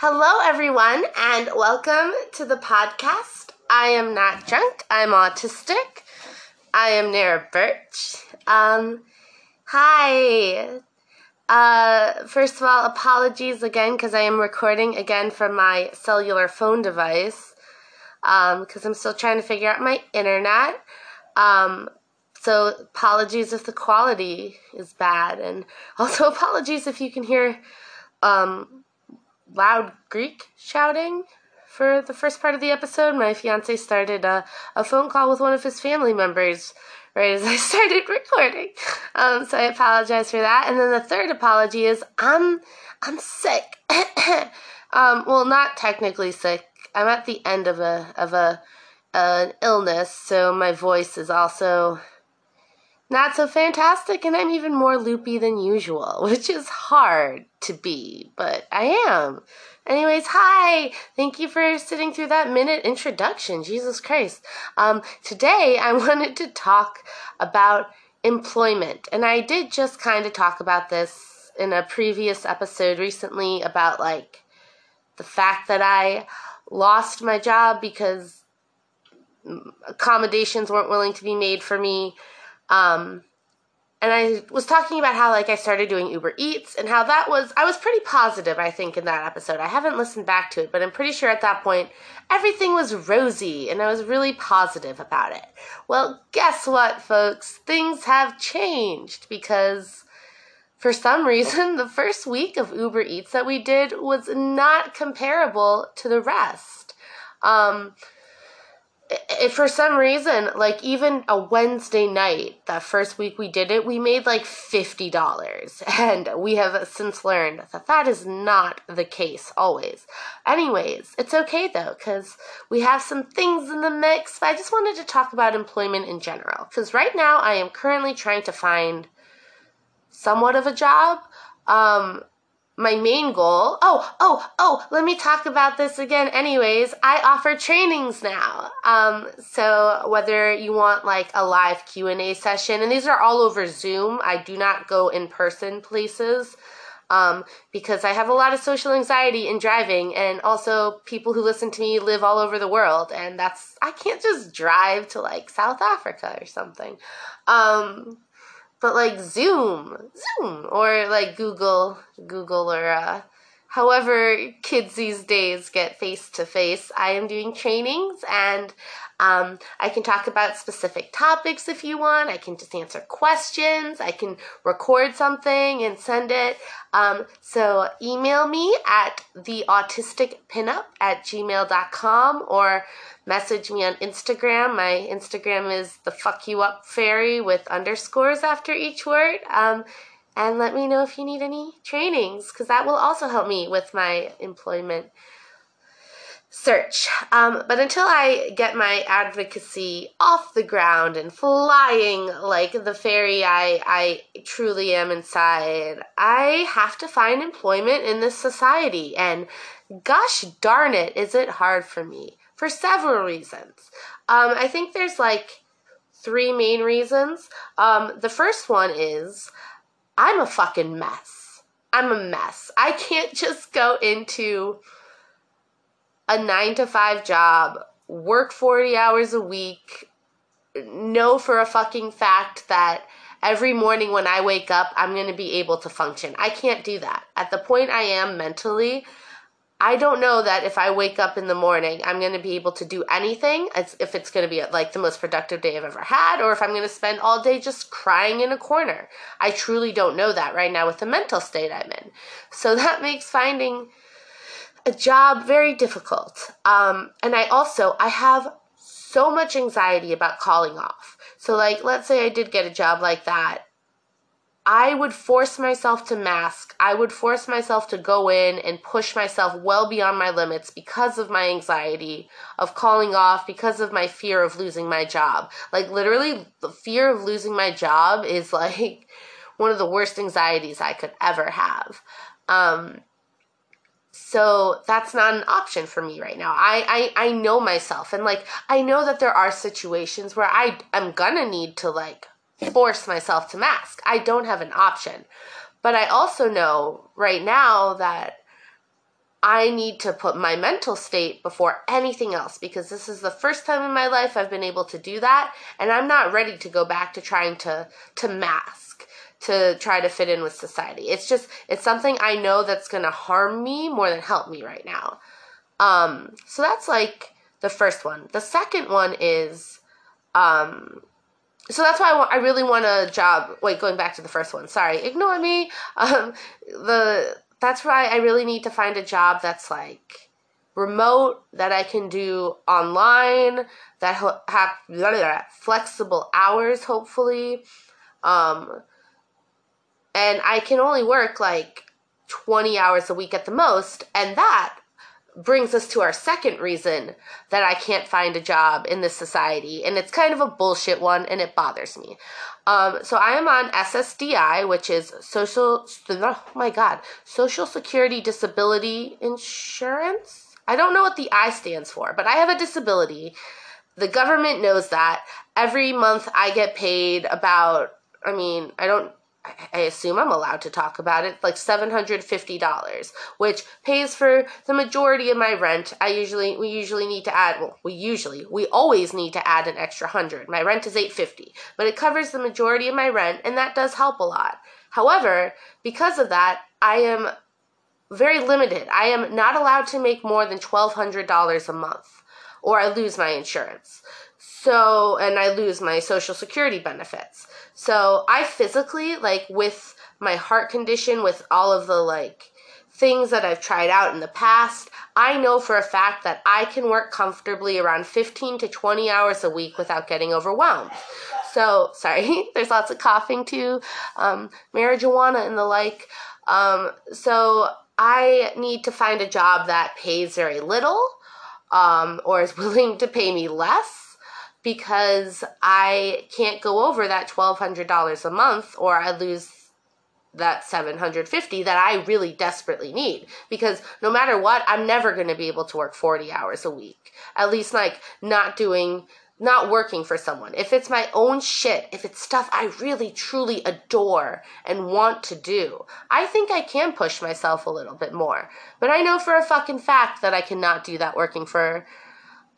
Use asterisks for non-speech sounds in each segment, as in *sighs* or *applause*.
Hello, everyone, and welcome to the podcast. I am not drunk. I'm autistic. I am Nara Birch. Um, hi. Uh, first of all, apologies again because I am recording again from my cellular phone device because um, I'm still trying to figure out my internet. Um, so apologies if the quality is bad, and *laughs* also apologies if you can hear um, loud Greek shouting for the first part of the episode. My fiance started a, a phone call with one of his family members right as I *laughs* started recording. Um, so I apologize for that. And then the third apology is I'm I'm sick. *coughs* um, well, not technically sick. I'm at the end of a of a an illness, so my voice is also not so fantastic, and I'm even more loopy than usual, *laughs* which is hard to be, but I am. Anyways, hi! Thank you for sitting through that minute introduction. Jesus Christ. Um, today *laughs* I wanted to talk about employment, and I did just kind of talk about this in a previous episode recently about like the fact that I lost my job because accommodations weren't willing to be made for me um, and I was talking about how like I started doing Uber Eats and how that was I was pretty positive I think in that episode. I haven't listened back to it, but I'm pretty sure at that point everything was rosy and I was really positive about it. Well, guess what, folks? Things have changed because for some *laughs* reason the first week of Uber Eats that we did was not comparable to the rest. Um, for some reason, like even a Wednesday night, that first week we did it, we made like $50. *laughs* And we have since learned that that is not the case always. Anyways, it's okay though, because we have some things in the mix. But I just wanted to talk about employment in general. Because right now I am currently trying to find somewhat of a job. Um, my main goal. Oh, oh, oh, let me talk about this again. Anyways, I offer trainings now. Um, so whether you want like a live Q&A session, and these are all over Zoom. I do not go in person places. Um, because I have a lot of social anxiety in driving, and also people who listen to me live all over the world, and that's I can't just drive to like South Africa or something. Um, but like Zoom, Zoom, or like Google, Google, or uh, however kids these days get face to face. I am doing trainings and um, I can talk about specific topics if you want. I can just answer questions. I can record something and send it. Um, so email me at theautisticpinup at gmail.com or message me on Instagram. My Instagram is the fuck you up fairy with underscores after each word. Um, and let me know if you need any trainings because that will also help me with my employment search. Um, but until I get my advocacy off the ground and flying like the fairy I, I truly am inside, I have to find employment in this society. And gosh darn it, is it hard for me for several reasons. Um, I think there's like three main reasons. Um, the first one is I'm a fucking mess. I'm a mess. I can't just go into a nine to five job, work 40 hours a week, know for a fucking fact that every morning when I wake up, I'm going to be able to function. I can't do that. At the point I am mentally, I don't know that if I wake up in the morning, I'm going to be able to do anything, if it's going to be like the most productive day I've ever had, or if I'm going to spend all day just crying in a corner. I truly don't know that right now with the mental state I'm in. So *laughs* that makes finding a job very difficult. Um, and I also, I have so much anxiety about calling off. So, like, let's say I did get a job like that I would force myself to mask. I would force myself to go in and push myself well beyond my limits because of my anxiety of calling off, because of my fear of losing my job. Like, literally, the fear of losing my job is *laughs* like one of the worst anxieties I could ever have. Um, so that's not an option for me right now. I, I I know myself and like I know that there are situations where I am gonna need to like force myself to mask. I don't have an option. But I also know right now that I need to put my mental state before anything else because this is the first time in my life I've been able to do that and I'm not ready to go back to trying to to mask to try to fit in with society. It's just it's something I know that's going to harm me more than help me right now. Um so that's like the first one. The second one is um so that's why I, want, I really want a job. Wait, going back to the first one. Sorry, ignore me. *laughs* Um, the that's why I really need to find a job that's like remote that I can do online that have blah, *laughs* blah, blah, flexible hours, hopefully. Um, and I can only work like 20 hours a week at the most, and that brings us to our second reason that I can't find a job in this society, and it's kind of a bullshit one, and it bothers me. Um, so I am on SSDI, which is social. Oh my God, Social Security Disability Insurance. I don't know what the I stands for, but I have a disability. The government knows that. Every month I get paid about. I mean, I don't I assume I'm allowed to talk about it, like $750, which pays for the majority of my rent. I usually, we usually need to add, well, we usually, we always need to add an extra 100. My rent is 850, but it covers the majority of my rent, and that does help a lot. However, because of that, I am very limited. I am not allowed to make more than $1,200 a month, or I lose my insurance. So, and I lose my social security benefits. So, I physically, like, with my heart condition, with all of the, like, things that I've tried out in the past, I know for a fact that I can work comfortably around 15 to 20 hours a week without getting overwhelmed. So, *laughs* sorry, there's lots of coughing too, um, marijuana and the like. Um, so, I need to find a job that pays very little um, or is *laughs* willing to pay me less because I can't go over that $1,200 a month or I lose that 750 that I really desperately need. Because no matter what I'm never going to be able to work 40 hours a week. At least like not doing not working for someone. If it's my own shit if it's stuff I really truly adore and want to do I think I can push myself a little bit more. But I know for a fucking fact that I cannot do that working for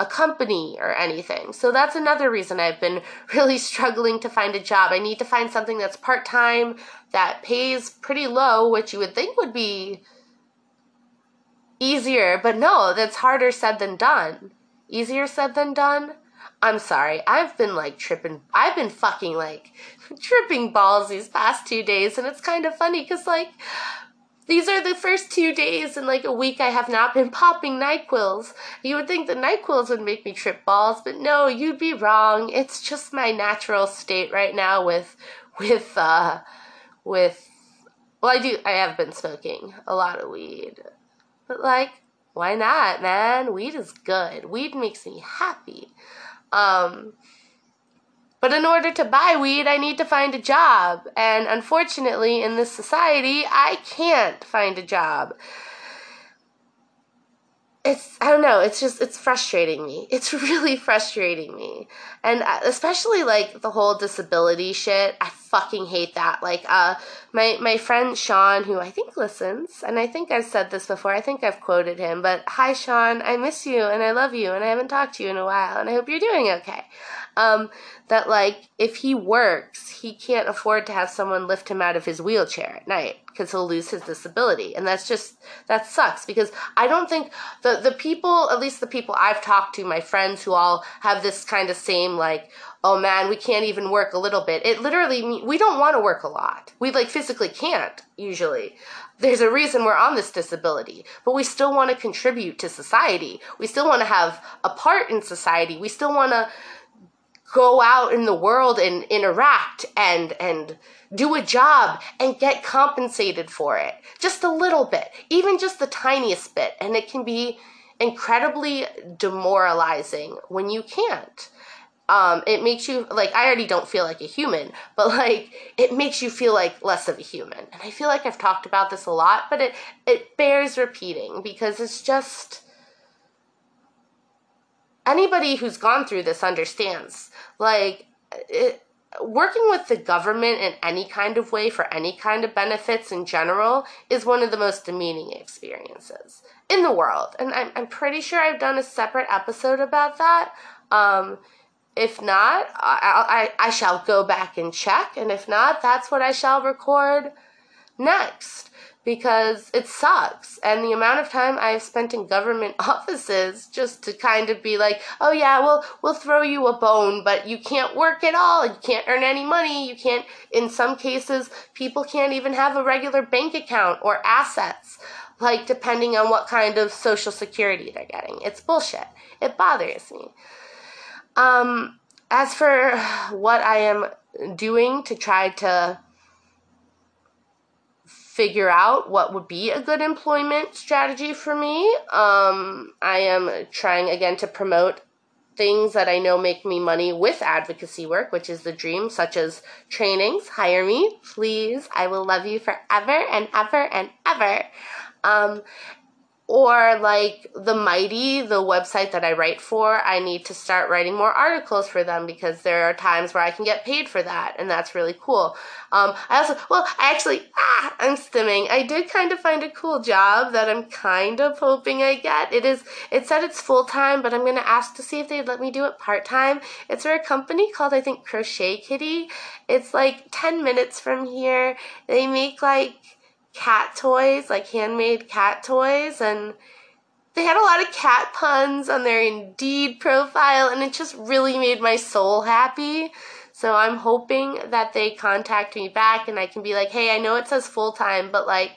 a company or anything. So that's another reason I've been *laughs* really struggling to find a job. I need to find something that's part time, that pays pretty low, which you would think would be easier, but no, that's harder said than done. Easier said than done? I'm sorry. I've been like tripping. I've been fucking like *laughs* tripping balls these past two days, and it's kind of funny because like these are the first two days in like a week I have not been popping NyQuils. You would think the NyQuils would make me trip balls, but no, you'd be wrong. It's just my natural state right now with, with, uh, with, well, I do, I have been smoking a lot of weed. But like, why not, man? Weed is good. Weed makes me happy. Um, but in order to buy weed, I need to find a job. And unfortunately, in this society, I can't find a job. It's, I don't know, it's just, it's frustrating me. It's *laughs* really frustrating me. And uh, especially like the whole disability shit. I fucking hate that. Like, uh, my, my friend Sean, who I think listens, and I think I've said this before, I think I've quoted him, but hi Sean, I miss you and I love you and I haven't talked to you in a while and I hope you're doing okay um, that like if he works, he can't afford to have someone lift him out of his wheelchair at night because he'll lose his disability, and that's just that sucks because I don't think the the people, at least the people I've talked to, my friends who all have this kind of same like oh man, we can't even work a little bit. It literally, we don't want to work a lot. We like physically can't usually. There's a reason we're on this disability, but we still want to contribute to society. We still want to have a part in society. We still want to go out in the world and interact and and do a job and get compensated for it. Just a little bit even just the tiniest bit. And it can be incredibly demoralizing when you can't. Um, it makes you like i already don't feel like a human but like it makes you feel like less of a human. And i feel like i've talked about this a lot but it it bears repeating because it's just anybody who's gone through this understands. Like, it, working with the government in any kind of way for any kind of benefits in general is one of the most demeaning experiences in the world. And I'm, I'm pretty sure I've done a separate episode about that. Um, if not, I, I, I shall go back and check. And if not, that's what I shall record next because it sucks. And the amount of time I've spent in government *laughs* offices just to kind of be like, oh yeah, we'll we'll throw you a bone, but you can't work at all. You can't earn any money. You can't. In some cases, people can't even have a regular bank account or assets. Like depending on what kind of social security they're getting, it's bullshit. It bothers me. Um, as for *sighs* what I am doing to try to figure out what would be a good employment strategy for me. Um, I am trying again to promote things that I know make me money with advocacy work, which is the dream, such as trainings. Hire me, please. I will love you forever and ever and ever. Um, or like the mighty the website that i write for i need to start writing more articles for them because there are times where i can get paid for that and that's really cool. Um, i also well i actually ah i'm stimming. I did kind of find a cool job that i'm kind of hoping i get. It is it said it's full-time but i'm going to ask to see if they'd let me do it part-time. It's for a company called i think crochet kitty. It's like 10 minutes from here. They make like cat toys, like handmade cat toys, and they had a lot of cat puns on their Indeed profile, and it just really made my soul happy. So I'm hoping that they contact me back and I can be like, hey, I know it says full time, but like,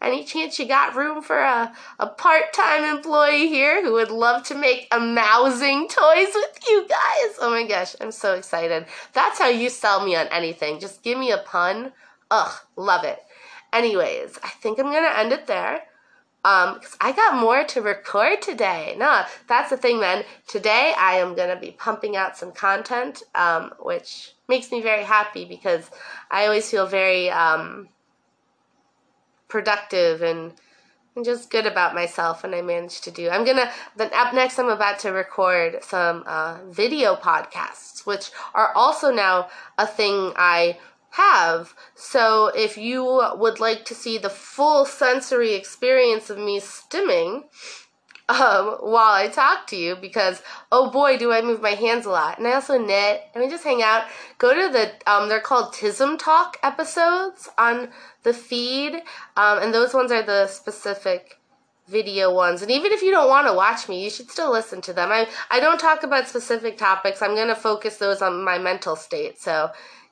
any chance you got room for a, a part time employee here who would love to make amousing toys with you guys? Oh my gosh, I'm so excited. That's how you sell me on anything. Just give me a pun. Ugh, love it. Anyways, I think I'm gonna end it there. Um, because I got more to record today. No, that's the thing, man. Today I am gonna be pumping out some content, um, which makes me very happy because I always feel very um productive and and just good about myself when I manage to do. I'm gonna then up next I'm about to record some uh, video podcasts, which are also now a thing I have. So if you would like to see the full sensory experience of me stimming um, while I talk to you, because oh boy, do I move my hands a lot, and I also knit, and we just hang out. Go to the um, they're called Tism Talk episodes on the feed, um, and those ones are the specific video ones. And even if you don't want to watch me you should still listen to them. I i don't talk about specific topics. I'm going to focus those on my mental state. So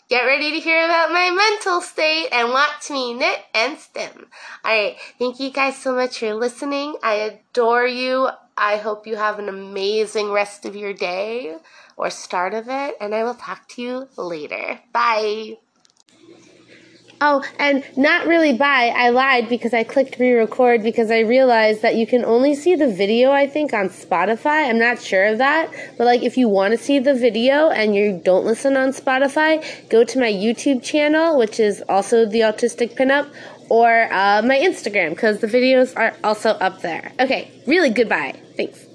Get ready to hear about my mental state and watch me knit and stim. Alright, thank you guys so much for listening. I adore you. I hope you have an amazing rest of your day or start of it, and I will talk to you later. Bye. Oh, and not really bye. I lied because I clicked re record because I realized that you can only see the video, I think, on Spotify. I'm not sure of that. But, like, if you want to see the video and you don't listen on Spotify, go to my YouTube channel, which is also the Autistic Pinup, or uh, my Instagram because the videos are also up there. Okay, really goodbye. Thanks.